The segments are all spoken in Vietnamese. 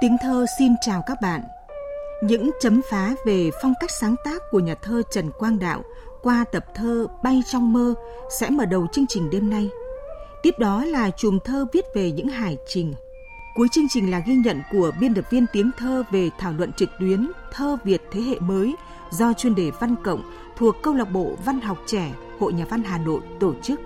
Tiếng thơ xin chào các bạn. Những chấm phá về phong cách sáng tác của nhà thơ Trần Quang Đạo qua tập thơ Bay trong mơ sẽ mở đầu chương trình đêm nay. Tiếp đó là chùm thơ viết về những hải trình. Cuối chương trình là ghi nhận của biên tập viên tiếng thơ về thảo luận trực tuyến Thơ Việt thế hệ mới do chuyên đề Văn Cộng thuộc Câu lạc bộ Văn học trẻ, Hội Nhà văn Hà Nội tổ chức.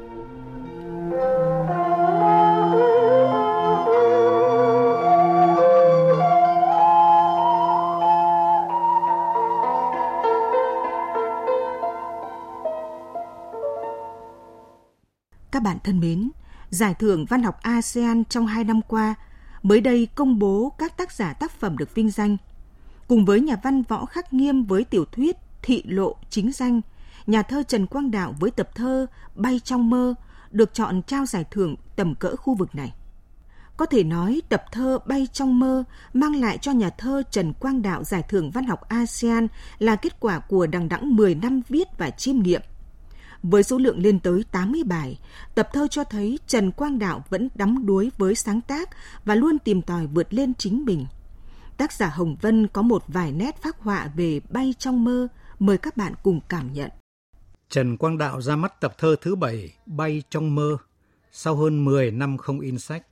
Thân mến, Giải thưởng Văn học ASEAN trong hai năm qua mới đây công bố các tác giả tác phẩm được vinh danh. Cùng với nhà văn Võ Khắc Nghiêm với tiểu thuyết Thị Lộ Chính Danh, nhà thơ Trần Quang Đạo với tập thơ Bay trong mơ được chọn trao giải thưởng tầm cỡ khu vực này. Có thể nói tập thơ Bay trong mơ mang lại cho nhà thơ Trần Quang Đạo giải thưởng văn học ASEAN là kết quả của đằng đẵng 10 năm viết và chiêm nghiệm với số lượng lên tới 80 bài, tập thơ cho thấy Trần Quang Đạo vẫn đắm đuối với sáng tác và luôn tìm tòi vượt lên chính mình. Tác giả Hồng Vân có một vài nét phác họa về bay trong mơ, mời các bạn cùng cảm nhận. Trần Quang Đạo ra mắt tập thơ thứ bảy Bay trong mơ sau hơn 10 năm không in sách.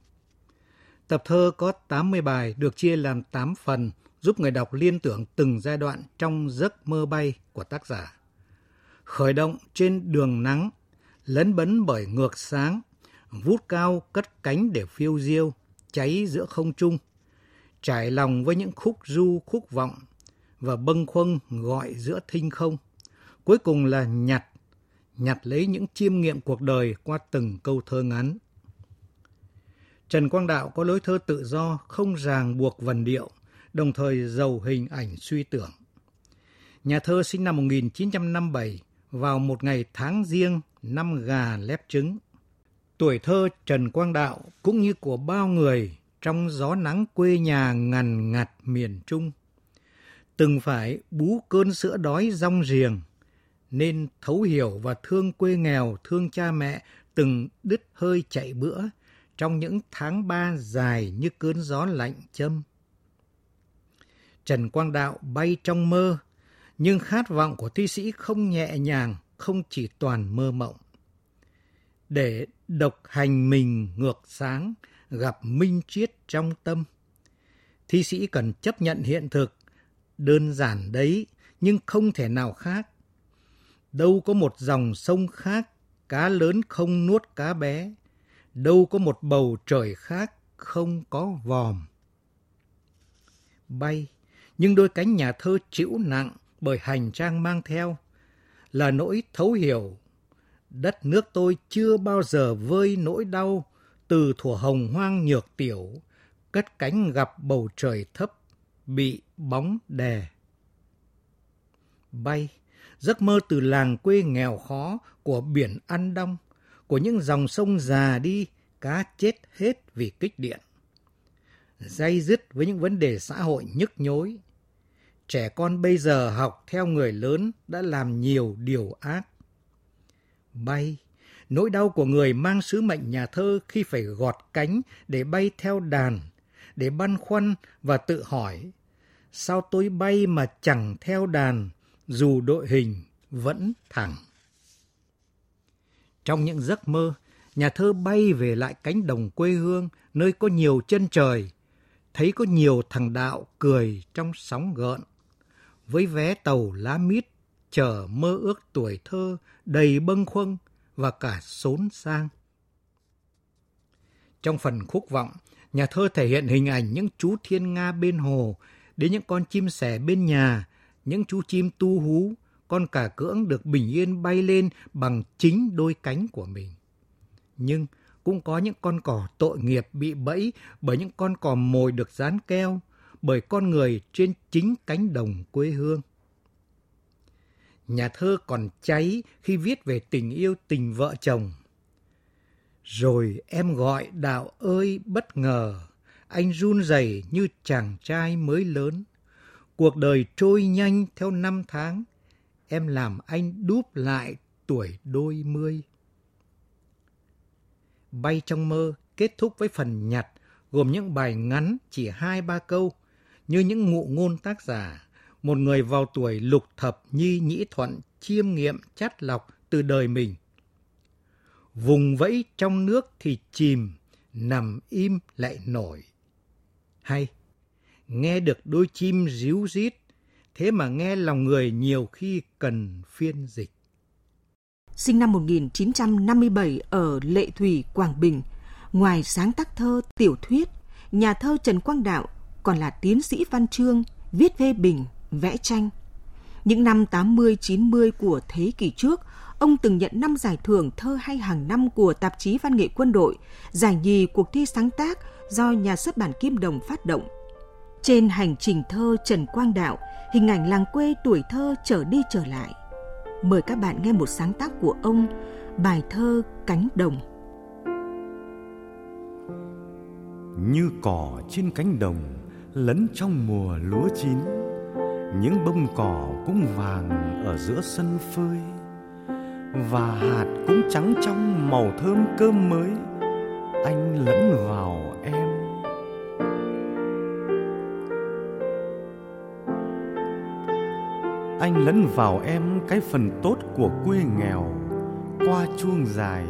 Tập thơ có 80 bài được chia làm 8 phần giúp người đọc liên tưởng từng giai đoạn trong giấc mơ bay của tác giả khởi động trên đường nắng, lấn bấn bởi ngược sáng, vút cao cất cánh để phiêu diêu, cháy giữa không trung, trải lòng với những khúc du khúc vọng và bâng khuâng gọi giữa thinh không. Cuối cùng là nhặt, nhặt lấy những chiêm nghiệm cuộc đời qua từng câu thơ ngắn. Trần Quang Đạo có lối thơ tự do, không ràng buộc vần điệu, đồng thời giàu hình ảnh suy tưởng. Nhà thơ sinh năm 1957, vào một ngày tháng riêng năm gà lép trứng. Tuổi thơ Trần Quang Đạo cũng như của bao người trong gió nắng quê nhà ngằn ngặt miền Trung. Từng phải bú cơn sữa đói rong riềng, nên thấu hiểu và thương quê nghèo, thương cha mẹ từng đứt hơi chạy bữa trong những tháng ba dài như cơn gió lạnh châm. Trần Quang Đạo bay trong mơ, nhưng khát vọng của thi sĩ không nhẹ nhàng, không chỉ toàn mơ mộng. Để độc hành mình ngược sáng, gặp minh triết trong tâm. Thi sĩ cần chấp nhận hiện thực, đơn giản đấy, nhưng không thể nào khác. Đâu có một dòng sông khác, cá lớn không nuốt cá bé. Đâu có một bầu trời khác, không có vòm. Bay, nhưng đôi cánh nhà thơ chịu nặng, bởi hành trang mang theo là nỗi thấu hiểu. Đất nước tôi chưa bao giờ vơi nỗi đau từ thủa hồng hoang nhược tiểu, cất cánh gặp bầu trời thấp, bị bóng đè. Bay, giấc mơ từ làng quê nghèo khó của biển ăn đông, của những dòng sông già đi, cá chết hết vì kích điện. Dây dứt với những vấn đề xã hội nhức nhối, trẻ con bây giờ học theo người lớn đã làm nhiều điều ác. Bay, nỗi đau của người mang sứ mệnh nhà thơ khi phải gọt cánh để bay theo đàn, để băn khoăn và tự hỏi, sao tôi bay mà chẳng theo đàn, dù đội hình vẫn thẳng. Trong những giấc mơ, nhà thơ bay về lại cánh đồng quê hương, nơi có nhiều chân trời, thấy có nhiều thằng đạo cười trong sóng gợn với vé tàu lá mít, chờ mơ ước tuổi thơ đầy bâng khuâng và cả xốn sang. Trong phần khúc vọng, nhà thơ thể hiện hình ảnh những chú thiên nga bên hồ, đến những con chim sẻ bên nhà, những chú chim tu hú, con cả cưỡng được bình yên bay lên bằng chính đôi cánh của mình. Nhưng cũng có những con cò tội nghiệp bị bẫy bởi những con cò mồi được dán keo, bởi con người trên chính cánh đồng quê hương. Nhà thơ còn cháy khi viết về tình yêu tình vợ chồng. Rồi em gọi đạo ơi bất ngờ, anh run rẩy như chàng trai mới lớn. Cuộc đời trôi nhanh theo năm tháng, em làm anh đúp lại tuổi đôi mươi. Bay trong mơ kết thúc với phần nhặt gồm những bài ngắn chỉ hai ba câu như những ngụ ngôn tác giả, một người vào tuổi lục thập nhi nhĩ thuận chiêm nghiệm chắt lọc từ đời mình. Vùng vẫy trong nước thì chìm, nằm im lại nổi. Hay, nghe được đôi chim ríu rít, thế mà nghe lòng người nhiều khi cần phiên dịch. Sinh năm 1957 ở Lệ Thủy, Quảng Bình, ngoài sáng tác thơ, tiểu thuyết, nhà thơ Trần Quang Đạo còn là tiến sĩ văn chương, viết phê bình, vẽ tranh. Những năm 80-90 của thế kỷ trước, ông từng nhận năm giải thưởng thơ hay hàng năm của tạp chí Văn nghệ Quân đội, giải nhì cuộc thi sáng tác do nhà xuất bản Kim Đồng phát động. Trên hành trình thơ Trần Quang Đạo, hình ảnh làng quê tuổi thơ trở đi trở lại. Mời các bạn nghe một sáng tác của ông, bài thơ Cánh Đồng. Như cỏ trên cánh đồng, lẫn trong mùa lúa chín, những bông cỏ cũng vàng ở giữa sân phơi và hạt cũng trắng trong màu thơm cơm mới. Anh lẫn vào em. Anh lẫn vào em cái phần tốt của quê nghèo. Qua chuông dài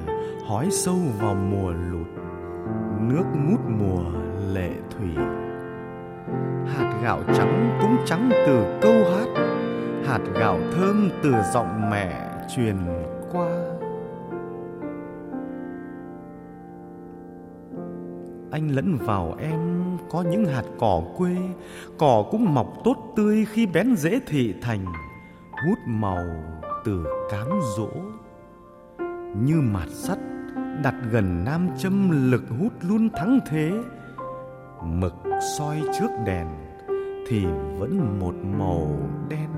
hói sâu vào mùa lụt. Nước ngút mùa lệ thủy gạo trắng cũng trắng từ câu hát, hạt gạo thơm từ giọng mẹ truyền qua. Anh lẫn vào em có những hạt cỏ quê, cỏ cũng mọc tốt tươi khi bén rễ thị thành, hút màu từ cám dỗ. Như mạt sắt đặt gần nam châm lực hút luôn thắng thế, mực soi trước đèn thì vẫn một màu đen.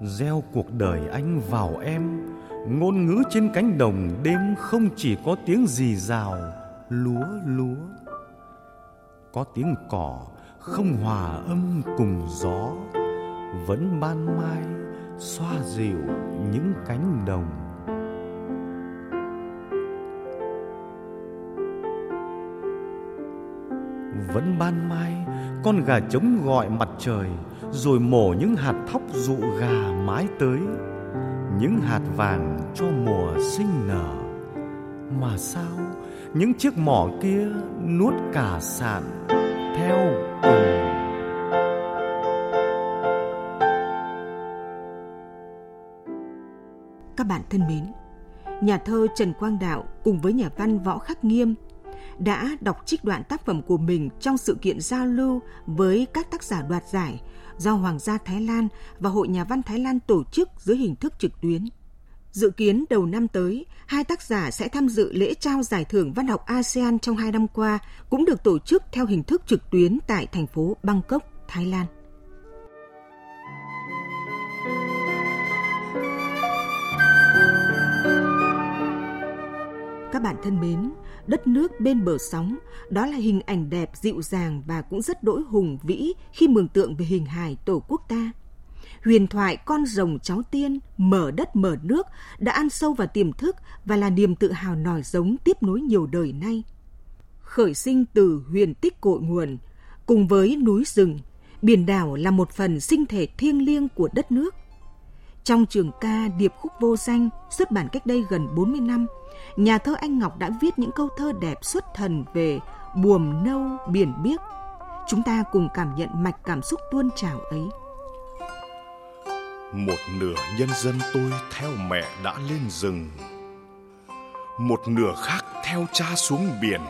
Gieo cuộc đời anh vào em, ngôn ngữ trên cánh đồng đêm không chỉ có tiếng rì rào lúa lúa. Có tiếng cỏ không hòa âm cùng gió, vẫn ban mai xoa dịu những cánh đồng. Vẫn ban mai. Con gà trống gọi mặt trời rồi mổ những hạt thóc dụ gà mái tới. Những hạt vàng cho mùa sinh nở. Mà sao những chiếc mỏ kia nuốt cả sạn theo cùng? Các bạn thân mến, nhà thơ Trần Quang Đạo cùng với nhà văn Võ Khắc Nghiêm đã đọc trích đoạn tác phẩm của mình trong sự kiện giao lưu với các tác giả đoạt giải do Hoàng gia Thái Lan và Hội Nhà văn Thái Lan tổ chức dưới hình thức trực tuyến. Dự kiến đầu năm tới, hai tác giả sẽ tham dự lễ trao giải thưởng văn học ASEAN trong hai năm qua cũng được tổ chức theo hình thức trực tuyến tại thành phố Bangkok, Thái Lan. Các bạn thân mến, đất nước bên bờ sóng, đó là hình ảnh đẹp dịu dàng và cũng rất đỗi hùng vĩ khi mường tượng về hình hài tổ quốc ta. Huyền thoại con rồng cháu tiên, mở đất mở nước đã ăn sâu vào tiềm thức và là niềm tự hào nòi giống tiếp nối nhiều đời nay. Khởi sinh từ huyền tích cội nguồn, cùng với núi rừng, biển đảo là một phần sinh thể thiêng liêng của đất nước. Trong trường ca Điệp khúc vô danh xuất bản cách đây gần 40 năm, nhà thơ Anh Ngọc đã viết những câu thơ đẹp xuất thần về buồm nâu biển biếc. Chúng ta cùng cảm nhận mạch cảm xúc tuôn trào ấy. Một nửa nhân dân tôi theo mẹ đã lên rừng Một nửa khác theo cha xuống biển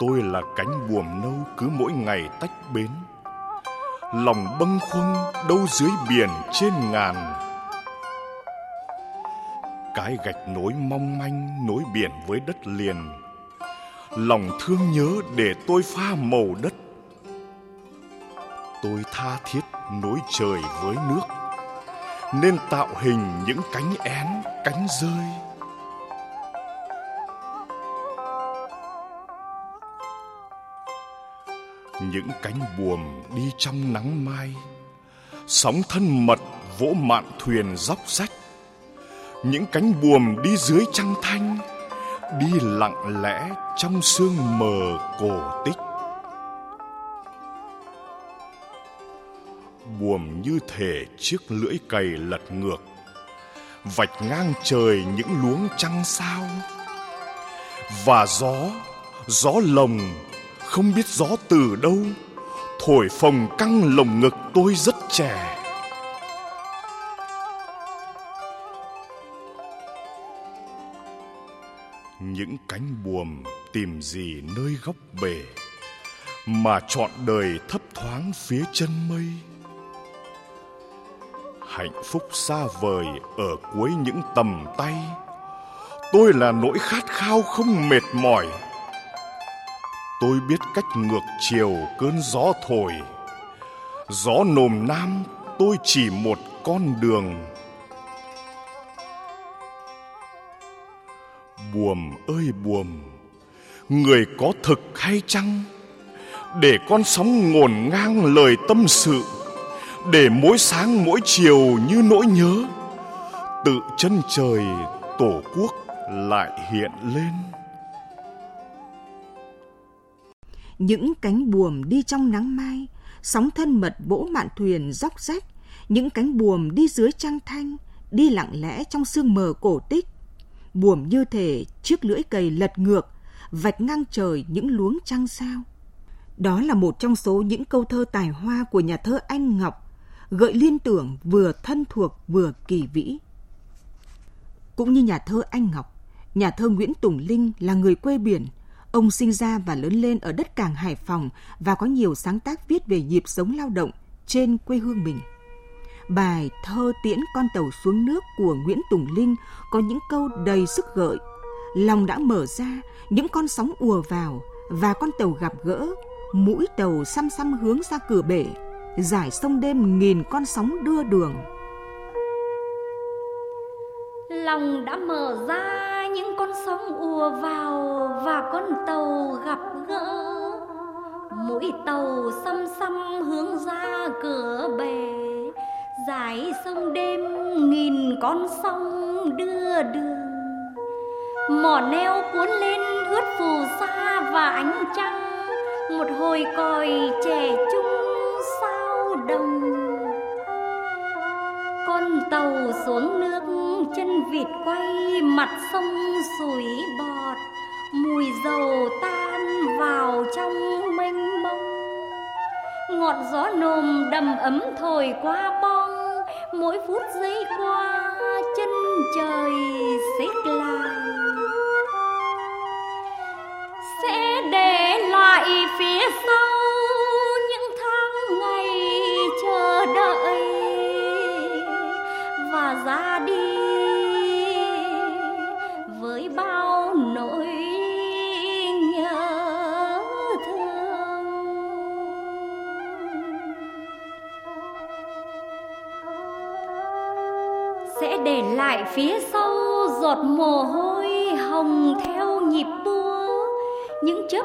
Tôi là cánh buồm nâu cứ mỗi ngày tách bến Lòng bâng khuâng đâu dưới biển trên ngàn. Cái gạch nối mong manh nối biển với đất liền. Lòng thương nhớ để tôi pha màu đất. Tôi tha thiết nối trời với nước, nên tạo hình những cánh én cánh rơi. Những cánh buồm đi trong nắng mai. Sóng thân mật vỗ mạn thuyền dốc rách. Những cánh buồm đi dưới trăng thanh, đi lặng lẽ trong sương mờ cổ tích. Buồm như thể chiếc lưỡi cày lật ngược, vạch ngang trời những luống trăng sao. Và gió gió lồng không biết gió từ đâu, thổi phồng căng lồng ngực tôi rất trẻ. Những cánh buồm tìm gì nơi góc bể mà trọn đời thấp thoáng phía chân mây. Hạnh phúc xa vời ở cuối những tầm tay. Tôi là nỗi khát khao không mệt mỏi tôi biết cách ngược chiều cơn gió thổi. Gió nồm nam, tôi chỉ một con đường. Buồm ơi buồm, người có thực hay chăng? Để con sóng ngổn ngang lời tâm sự, để mỗi sáng mỗi chiều như nỗi nhớ, tự chân trời tổ quốc lại hiện lên. Những cánh buồm đi trong nắng mai sóng thân mật vỗ mạn thuyền róc rách những cánh buồm đi dưới trăng thanh đi lặng lẽ trong sương mờ cổ tích buồm như thể chiếc lưỡi cầy lật ngược, vạch ngang trời những luống trăng sao. Đó là một trong số những câu thơ tài hoa của nhà thơ Anh Ngọc, gợi liên tưởng vừa thân thuộc vừa kỳ vĩ. Cũng như nhà thơ Anh Ngọc, nhà thơ Nguyễn Tùng Linh là người quê biển. Ông sinh ra và lớn lên ở đất cảng Hải Phòng và có nhiều sáng tác viết về nhịp sống lao động trên quê hương mình bài thơ tiễn con tàu xuống nước của Nguyễn Tùng Linh có những câu đầy sức gợi. Lòng đã mở ra, những con sóng ùa vào và con tàu gặp gỡ, mũi tàu xăm xăm hướng ra cửa bể, giải sông đêm nghìn con sóng đưa đường. Lòng đã mở ra, những con sóng ùa vào và con tàu gặp gỡ. Mũi tàu xăm xăm hướng ra cửa bể dải sông đêm nghìn con sông đưa đường. Mỏ neo cuốn lên ướt phù sa và ánh trăng. Một hồi còi trẻ trung sao đồng. Con tàu xuống nước chân vịt quay mặt sông sủi bọt, mùi dầu tan vào trong mênh mông. Ngọt gió nồm đầm ấm thổi qua bong mỗi phút giây qua chân trời xích lại.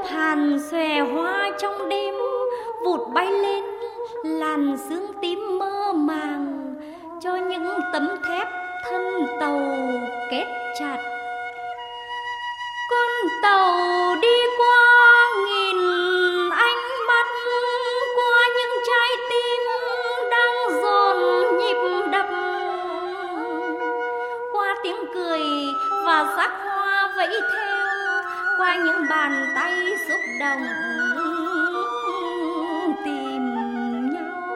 Hàn xòe hoa trong đêm, vụt bay lên làn sương tím mơ màng. Cho những tấm thép thân tàu kết chặt. Con tàu đi qua nghìn ánh mắt, qua những trái tim đang dồn nhịp đập. Qua tiếng cười và sắc hoa vẫy theo qua những bàn tay xúc động tìm nhau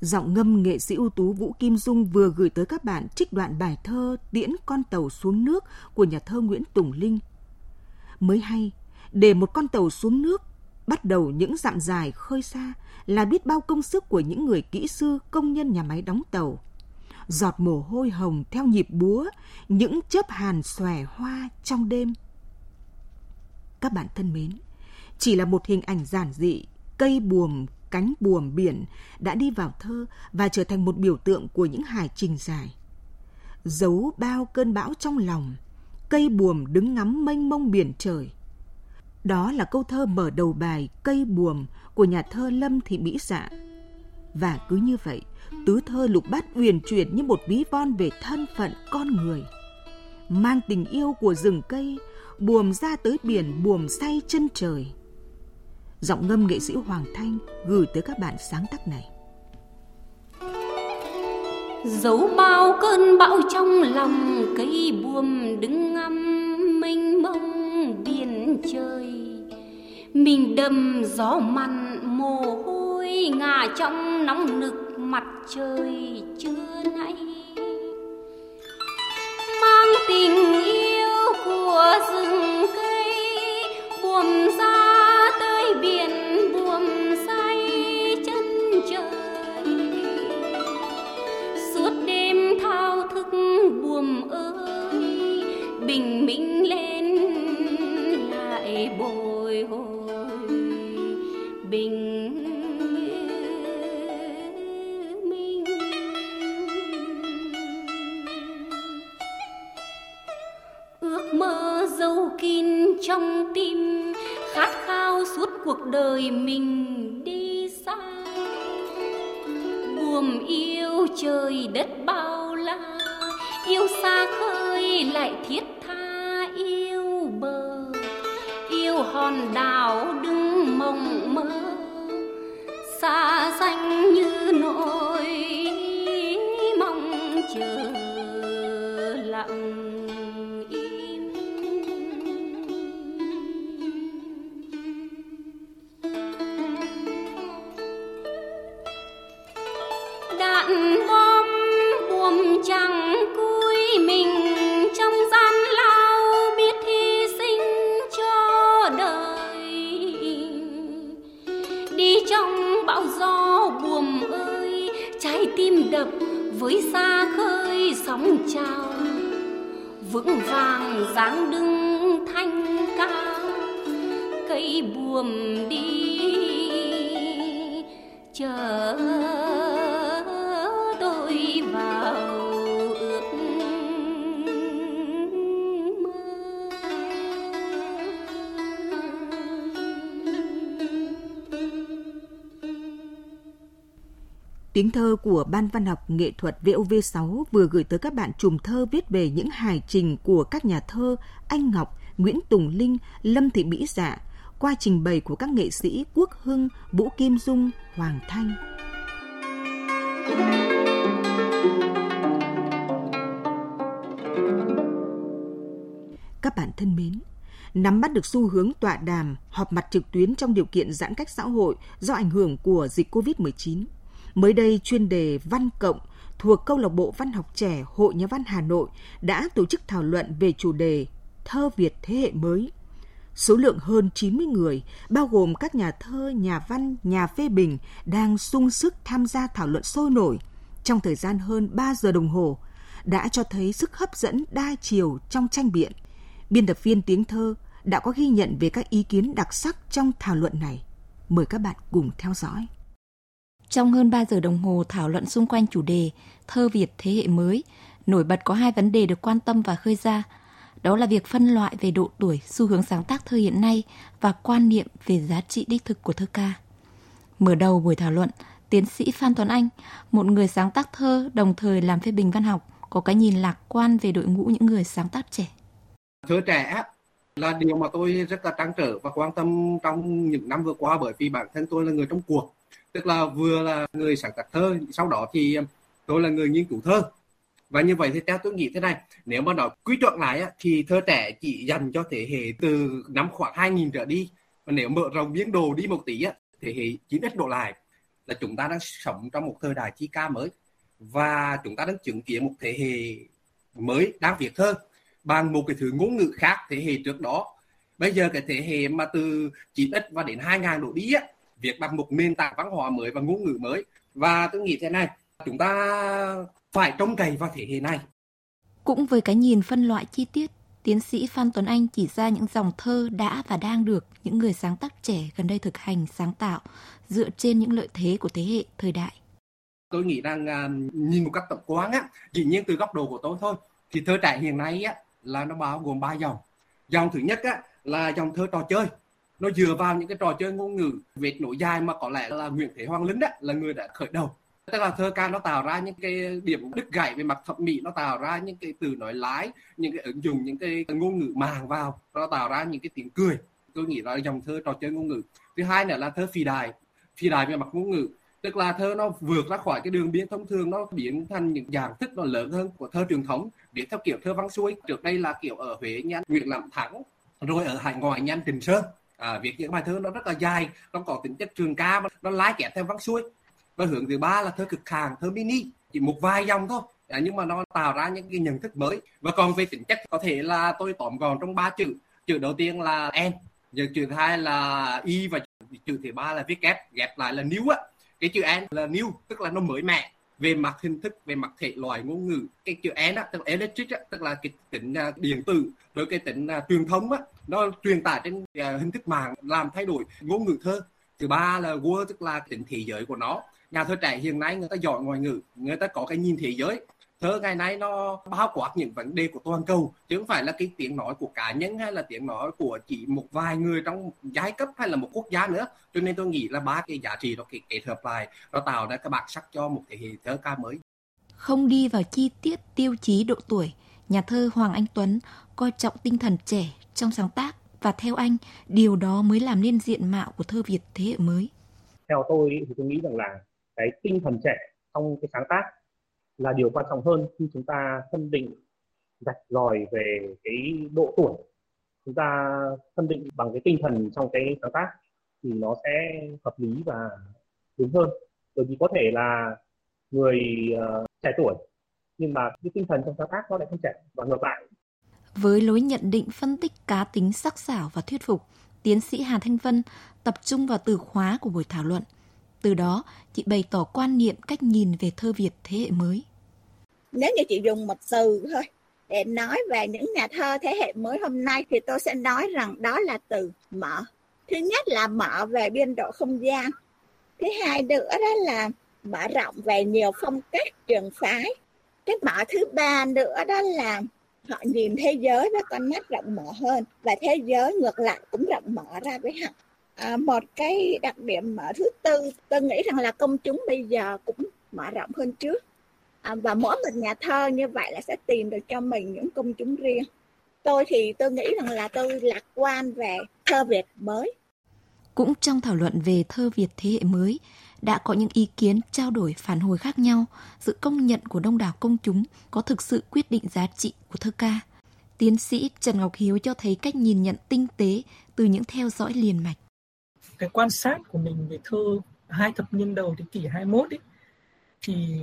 Giọng ngâm nghệ sĩ ưu tú Vũ Kim Dung vừa gửi tới các bạn trích đoạn bài thơ Tiễn con tàu xuống nước của nhà thơ Nguyễn Tùng Linh. Mới hay, để một con tàu xuống nước, Bắt đầu những dặm dài khơi xa là biết bao công sức của những người kỹ sư công nhân nhà máy đóng tàu. Giọt mồ hôi hồng theo nhịp búa, những chớp hàn xòe hoa trong đêm. Các bạn thân mến, chỉ là một hình ảnh giản dị, cây buồm, cánh buồm biển đã đi vào thơ và trở thành một biểu tượng của những hải trình dài. Giấu bao cơn bão trong lòng, cây buồm đứng ngắm mênh mông biển trời. Đó là câu thơ mở đầu bài Cây buồm của nhà thơ Lâm Thị Mỹ Dạ. Và cứ như vậy, tứ thơ lục bát uyển chuyển như một ví von về thân phận con người. Mang tình yêu của rừng cây, buồm ra tới biển buồm say chân trời. Giọng ngâm nghệ sĩ Hoàng Thanh gửi tới các bạn sáng tác này. Giấu bao cơn bão trong lòng cây buồm đứng ngắm mênh mông biển trời mình đầm gió mặn mồ hôi ngả trong nóng nực mặt trời chưa nay. Mang tình yêu của rừng cây buồm ra tới biển đời mình đi xa. Buồm yêu trời đất bao la, yêu xa khơi lại thiết chẳng cúi mình trong gian lao biết hy sinh cho đời. Đi trong bão gió buồm ơi, trái tim đập với xa khơi sóng trào. Vững vàng dáng đứng thanh cao, cây buồm đi. Chờ Tiếng thơ của Ban Văn học Nghệ thuật VOV6 vừa gửi tới các bạn chùm thơ viết về những hài trình của các nhà thơ Anh Ngọc, Nguyễn Tùng Linh, Lâm Thị Mỹ Dạ qua trình bày của các nghệ sĩ Quốc Hưng, Vũ Kim Dung, Hoàng Thanh. Các bạn thân mến, nắm bắt được xu hướng tọa đàm, họp mặt trực tuyến trong điều kiện giãn cách xã hội do ảnh hưởng của dịch COVID-19. Mới đây, chuyên đề Văn Cộng thuộc Câu lạc bộ Văn học trẻ Hội Nhà văn Hà Nội đã tổ chức thảo luận về chủ đề Thơ Việt thế hệ mới. Số lượng hơn 90 người, bao gồm các nhà thơ, nhà văn, nhà phê bình, đang sung sức tham gia thảo luận sôi nổi trong thời gian hơn 3 giờ đồng hồ, đã cho thấy sức hấp dẫn đa chiều trong tranh biện. Biên tập viên tiếng thơ đã có ghi nhận về các ý kiến đặc sắc trong thảo luận này. Mời các bạn cùng theo dõi. Trong hơn 3 giờ đồng hồ thảo luận xung quanh chủ đề Thơ Việt thế hệ mới, nổi bật có hai vấn đề được quan tâm và khơi ra. Đó là việc phân loại về độ tuổi, xu hướng sáng tác thơ hiện nay và quan niệm về giá trị đích thực của thơ ca. Mở đầu buổi thảo luận, tiến sĩ Phan Tuấn Anh, một người sáng tác thơ đồng thời làm phê bình văn học, có cái nhìn lạc quan về đội ngũ những người sáng tác trẻ. Thơ trẻ là điều mà tôi rất là trăn trở và quan tâm trong những năm vừa qua bởi vì bản thân tôi là người trong cuộc tức là vừa là người sáng tác thơ sau đó thì um, tôi là người nghiên cứu thơ. Và như vậy thì theo tôi nghĩ thế này nếu mà nói quy chuẩn lại á, thì thơ trẻ chỉ dành cho thế hệ từ năm khoảng 2000 trở đi. Và nếu mở rộng biên đồ đi một tí á, thế hệ 9x độ lại là chúng ta đang sống trong một thời đại chi ca mới. Và chúng ta đang chứng kiến một thế hệ mới đang viết thơ bằng một cái thứ ngôn ngữ khác thế hệ trước đó. Bây giờ cái thế hệ mà từ 9x và đến 2000 độ đi á việc đặt một nền tảng văn hóa mới và ngôn ngữ mới và tôi nghĩ thế này chúng ta phải trông cậy vào thế hệ này cũng với cái nhìn phân loại chi tiết tiến sĩ Phan Tuấn Anh chỉ ra những dòng thơ đã và đang được những người sáng tác trẻ gần đây thực hành sáng tạo dựa trên những lợi thế của thế hệ thời đại. Tôi nghĩ rằng uh, nhìn một cách tổng quán á, chỉ nhiên từ góc độ của tôi thôi, thì thơ trẻ hiện nay á là nó bao gồm ba dòng. Dòng thứ nhất á là dòng thơ trò chơi. Nó dựa vào những cái trò chơi ngôn ngữ việt nổi dài mà có lẽ là Nguyễn Thế Hoàng Lính đó, là người đã khởi đầu. Tức là thơ ca nó tạo ra những cái điểm đứt gãy về mặt thẩm mỹ, nó tạo ra những cái từ nói lái, những cái ứng dụng, những cái ngôn ngữ màng vào, nó tạo ra những cái tiếng cười. Tôi nghĩ là dòng thơ trò chơi ngôn ngữ. Thứ hai nữa là thơ phi đài phi đài về mặt ngôn ngữ. Tức là thơ nó vượt ra khỏi cái đường biên thông thường, nó biến thành những dạng thức nó lớn hơn của thơ truyền thống biến theo kiểu thơ văn xuôi. Trước đây là kiểu ở huế nhanh nguyễn làm thắng, rồi ở hải ngoại nhanh trình sơn à, việc những bài thơ nó rất là dài nó có tính chất trường ca nó lái kẹp theo văn xuôi. Và hướng thứ ba là thơ cực hàng thơ mini chỉ một vài dòng thôi. À, nhưng mà nó tạo ra những cái nhận thức mới. Và còn về tính chất có thể là tôi tóm gọn trong ba chữ. Chữ đầu tiên là n giờ chữ thứ hai là y và chữ thứ ba là viết kép ghép lại là new á. Cái chữ n là new tức là nó mới mẻ về mặt hình thức về mặt thể loại ngôn ngữ cái chữ e n á tức là electric á, tức là cái tính uh, điện tử với cái tính uh, truyền thống á nó truyền tải trên uh, hình thức mạng làm thay đổi ngôn ngữ thơ. Thứ ba là world tức là tính thế giới của nó. Nhà thơ trẻ hiện nay người ta giỏi ngoại ngữ người ta có cái nhìn thế giới thơ ngày nay nó bao quát những vấn đề của toàn cầu chứ không phải là cái tiếng nói của cá nhân hay là tiếng nói của chỉ một vài người trong giai cấp hay là một quốc gia nữa. Cho nên tôi nghĩ là ba cái giá trị đó kết hợp lại nó tạo ra cái bản sắc cho một thế hệ thơ ca mới. Không đi vào chi tiết tiêu chí độ tuổi nhà thơ Hoàng Anh Tuấn coi trọng tinh thần trẻ trong sáng tác và theo anh điều đó mới làm nên diện mạo của thơ Việt thế hệ mới. Theo tôi thì tôi nghĩ rằng là cái tinh thần trẻ trong cái sáng tác là điều quan trọng hơn khi chúng ta phân định rạch ròi về cái độ tuổi. Chúng ta phân định bằng cái tinh thần trong cái sáng tác thì nó sẽ hợp lý và đúng hơn. Bởi vì có thể là người uh, trẻ tuổi nhưng mà cái tinh thần trong sáng tác nó lại không trẻ và ngược lại. Với lối nhận định phân tích cá tính sắc sảo và thuyết phục tiến sĩ Hà Thanh Vân tập trung vào từ khóa của buổi thảo luận từ đó, chị bày tỏ quan niệm cách nhìn về thơ Việt thế hệ mới. Nếu như chị dùng một từ thôi để nói về những nhà thơ thế hệ mới hôm nay thì tôi sẽ nói rằng đó là từ mở. Thứ nhất là mở về biên độ không gian. Thứ hai nữa đó là mở rộng về nhiều phong cách trường phái. Cái mở thứ ba nữa đó là họ nhìn thế giới với con mắt rộng mở hơn và thế giới ngược lại cũng rộng mở ra với họ à, một cái đặc điểm mở thứ tư tôi nghĩ rằng là công chúng bây giờ cũng mở rộng hơn trước. À, và mỗi một nhà thơ như vậy là sẽ tìm được cho mình những công chúng riêng. Tôi thì tôi nghĩ rằng là tôi lạc quan về thơ Việt mới. Cũng trong thảo luận về thơ Việt thế hệ mới đã có những ý kiến trao đổi phản hồi khác nhau sự công nhận của đông đảo công chúng có thực sự quyết định giá trị của thơ ca. Tiến sĩ Trần Ngọc Hiếu cho thấy cách nhìn nhận tinh tế từ những theo dõi liền mạch cái quan sát của mình về thơ hai thập niên đầu thế kỷ 21 ấy, thì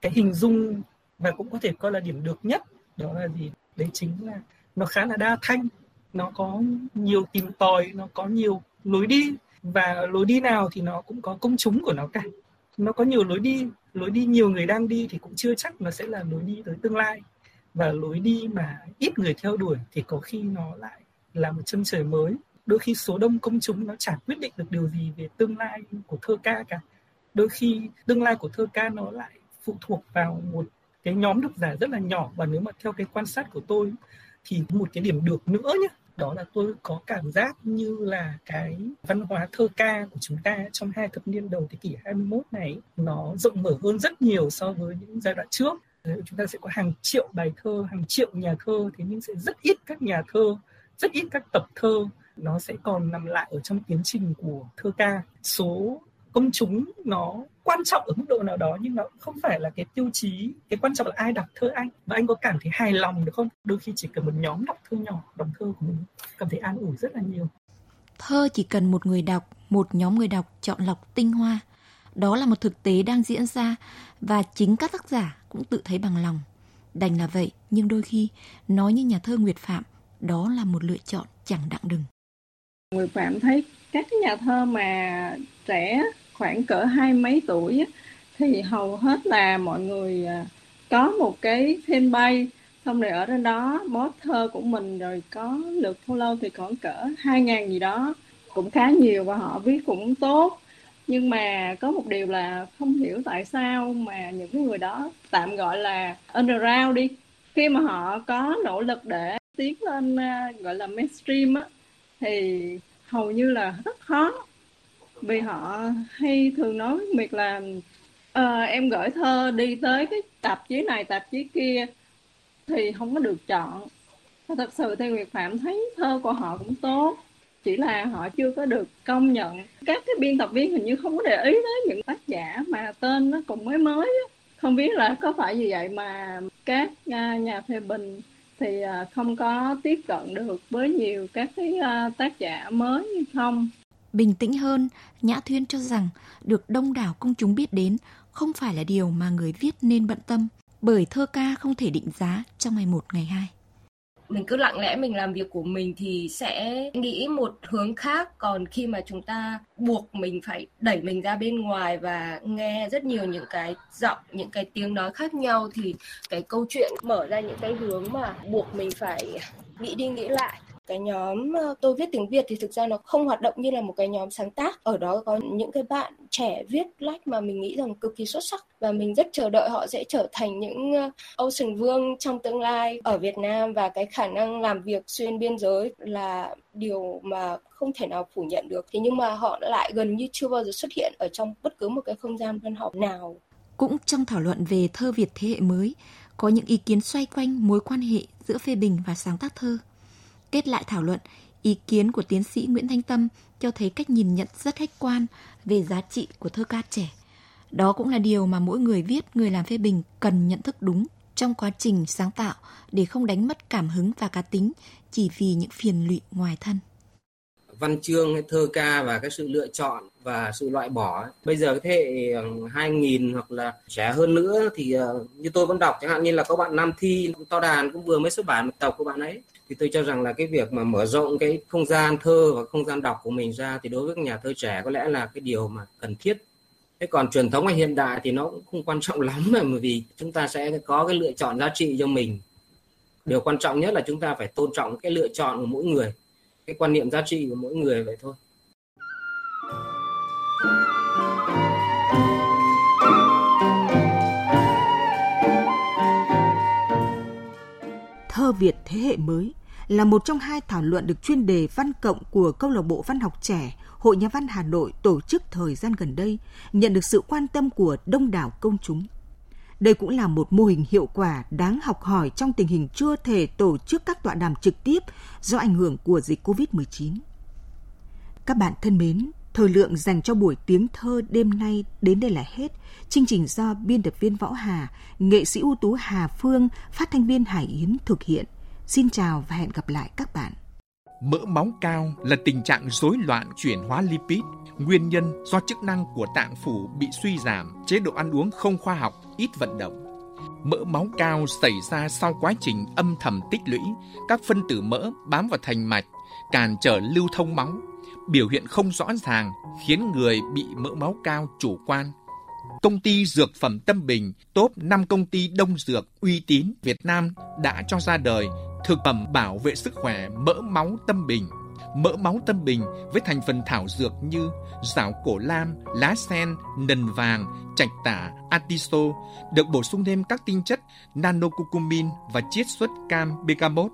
cái hình dung và cũng có thể coi là điểm được nhất đó là gì? Đấy chính là nó khá là đa thanh, nó có nhiều tìm tòi, nó có nhiều lối đi và lối đi nào thì nó cũng có công chúng của nó cả. Nó có nhiều lối đi lối đi nhiều người đang đi thì cũng chưa chắc nó sẽ là lối đi tới tương lai. Và lối đi mà ít người theo đuổi thì có khi nó lại là một chân trời mới đôi khi số đông công chúng nó chẳng quyết định được điều gì về tương lai của thơ ca cả. Đôi khi tương lai của thơ ca nó lại phụ thuộc vào một cái nhóm độc giả rất là nhỏ. Và nếu mà theo cái quan sát của tôi thì một cái điểm được nữa nhé đó là tôi có cảm giác như là cái văn hóa thơ ca của chúng ta trong hai thập niên đầu thế kỷ 21 này, nó rộng mở hơn rất nhiều so với những giai đoạn trước. Chúng ta sẽ có hàng triệu bài thơ, hàng triệu nhà thơ, thế nhưng sẽ rất ít các nhà thơ, rất ít các tập thơ nó sẽ còn nằm lại ở trong tiến trình của thơ ca. Số công chúng nó quan trọng ở mức độ nào đó, nhưng nó không phải là cái tiêu chí, cái quan trọng là ai đọc thơ anh. Và anh có cảm thấy hài lòng được không? Đôi khi chỉ cần một nhóm đọc thơ nhỏ, đọc thơ của mình, cảm thấy an ủi rất là nhiều. Thơ chỉ cần một người đọc, một nhóm người đọc chọn lọc tinh hoa. Đó là một thực tế đang diễn ra và chính các tác giả cũng tự thấy bằng lòng. Đành là vậy, nhưng đôi khi, nói như nhà thơ nguyệt phạm, đó là một lựa chọn chẳng đặng đừng. Người Phạm thấy các nhà thơ mà trẻ khoảng cỡ hai mấy tuổi thì hầu hết là mọi người à, có một cái fanpage, xong rồi ở trên đó post thơ của mình, rồi có lượt follow thì còn cỡ hai ngàn gì đó. Cũng khá nhiều và họ viết cũng tốt. Nhưng mà có một điều là không hiểu tại sao mà những cái người đó tạm gọi là underground đi. Khi mà họ có nỗ lực để tiến lên à, gọi là mainstream á thì hầu như là rất khó. Vì họ hay thường nói việc là à, em gửi thơ đi tới cái tạp chí này tạp chí kia thì không có được chọn. Và thật sự thì Nguyệt Phạm thấy thơ của họ cũng tốt chỉ là họ chưa có được công nhận. Các cái biên tập viên hình như không có để ý tới những tác giả mà tên nó cũng mới mới không biết là có phải vì vậy mà các à, nhà phê bình thì à, không có tiếp cận được với nhiều các cái à, tác giả mới như không. Bình tĩnh hơn, nhã thuyên cho rằng được đông đảo công chúng biết đến không phải là điều mà người viết nên bận tâm, bởi thơ ca không thể định giá trong ngày một, ngày hai mình cứ lặng lẽ mình làm việc của mình thì sẽ nghĩ một hướng khác. Còn khi mà chúng ta buộc mình phải đẩy mình ra bên ngoài và nghe rất nhiều những cái giọng, những cái tiếng nói khác nhau thì cái câu chuyện mở ra những cái hướng mà buộc mình phải nghĩ đi nghĩ lại cái nhóm ờ, tôi viết tiếng Việt thì thực ra nó không hoạt động như là một cái nhóm sáng tác. Ở đó có những cái bạn trẻ viết lách mà mình nghĩ rằng cực kỳ xuất sắc và mình rất chờ đợi họ sẽ trở thành những ờ, Ocean Vương trong tương lai ở Việt Nam và cái khả năng làm việc xuyên biên giới là điều mà không thể nào phủ nhận được. Thế nhưng mà họ lại gần như chưa bao giờ xuất hiện ở trong bất cứ một cái không gian văn học nào. Cũng trong thảo luận về thơ Việt thế hệ mới, có những ý kiến xoay quanh mối quan hệ giữa phê bình và sáng tác thơ. Kết lại thảo luận, ý kiến của tiến sĩ Nguyễn Thanh Tâm cho thấy cách nhìn nhận rất khách quan về giá trị của thơ ca trẻ. Đó cũng là điều mà mỗi người viết, người làm phê bình cần nhận thức đúng trong quá trình sáng tạo để không đánh mất cảm hứng và cá tính chỉ vì những phiền lụy ngoài thân. Văn chương hay thơ ca và cái sự lựa chọn và sự loại bỏ bây giờ cái thế hệ 2000 hoặc là trẻ hơn nữa thì ờ, như tôi vẫn đọc chẳng hạn như là có bạn Nam Thi to đàn cũng vừa mới xuất bản một tập của bạn ấy thì tôi cho rằng là cái việc mà mở rộng cái không gian thơ và không gian đọc của mình ra thì đối với nhà thơ trẻ có lẽ là cái điều mà cần thiết. Thế còn truyền thống hay hiện đại thì nó cũng không quan trọng lắm, mà vì chúng ta sẽ có cái lựa chọn giá trị cho mình. Điều quan trọng nhất là chúng ta phải tôn trọng cái lựa chọn của mỗi người, cái quan niệm giá trị của mỗi người vậy thôi. Thơ Việt thế hệ mới là một trong hai thảo luận được chuyên đề văn cộng của Câu lạc bộ Văn học trẻ Hội Nhà văn Hà Nội tổ chức thời gian gần đây, nhận được sự quan tâm của đông đảo công chúng. Đây cũng là một mô hình hiệu quả đáng học hỏi trong tình hình chưa thể tổ chức các tọa đàm trực tiếp do ảnh hưởng của dịch COVID-19. Các bạn thân mến, thời lượng dành cho buổi tiếng thơ đêm nay đến đây là hết. Chương trình do biên tập viên Võ Hà, nghệ sĩ ưu tú Hà Phương, phát thanh viên Hải Yến thực hiện. Xin chào và hẹn gặp lại các bạn. Mỡ máu cao là tình trạng rối loạn chuyển hóa lipid, nguyên nhân do chức năng của tạng phủ bị suy giảm, chế độ ăn uống không khoa học, ít vận động. Mỡ máu cao xảy ra sau quá trình âm thầm tích lũy, các phân tử mỡ bám vào thành mạch, cản trở lưu thông máu, biểu hiện không rõ ràng khiến người bị mỡ máu cao chủ quan. Công ty dược phẩm Tâm Bình, top 5 công ty đông dược uy tín Việt Nam đã cho ra đời thực phẩm bảo vệ sức khỏe mỡ máu Tâm Bình. Mỡ máu Tâm Bình với thành phần thảo dược như rảo cổ lam, lá sen, nần vàng, trạch tả, atiso được bổ sung thêm các tinh chất nanocucumin và chiết xuất cam bergamot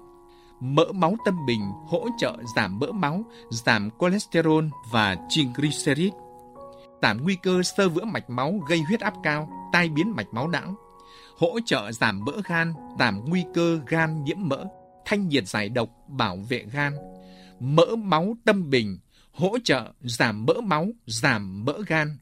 mỡ máu tâm bình hỗ trợ giảm mỡ máu, giảm cholesterol và triglycerid, giảm nguy cơ sơ vữa mạch máu gây huyết áp cao, tai biến mạch máu não, hỗ trợ giảm mỡ gan, giảm nguy cơ gan nhiễm mỡ, thanh nhiệt giải độc, bảo vệ gan. Mỡ máu tâm bình hỗ trợ giảm mỡ máu, giảm mỡ gan,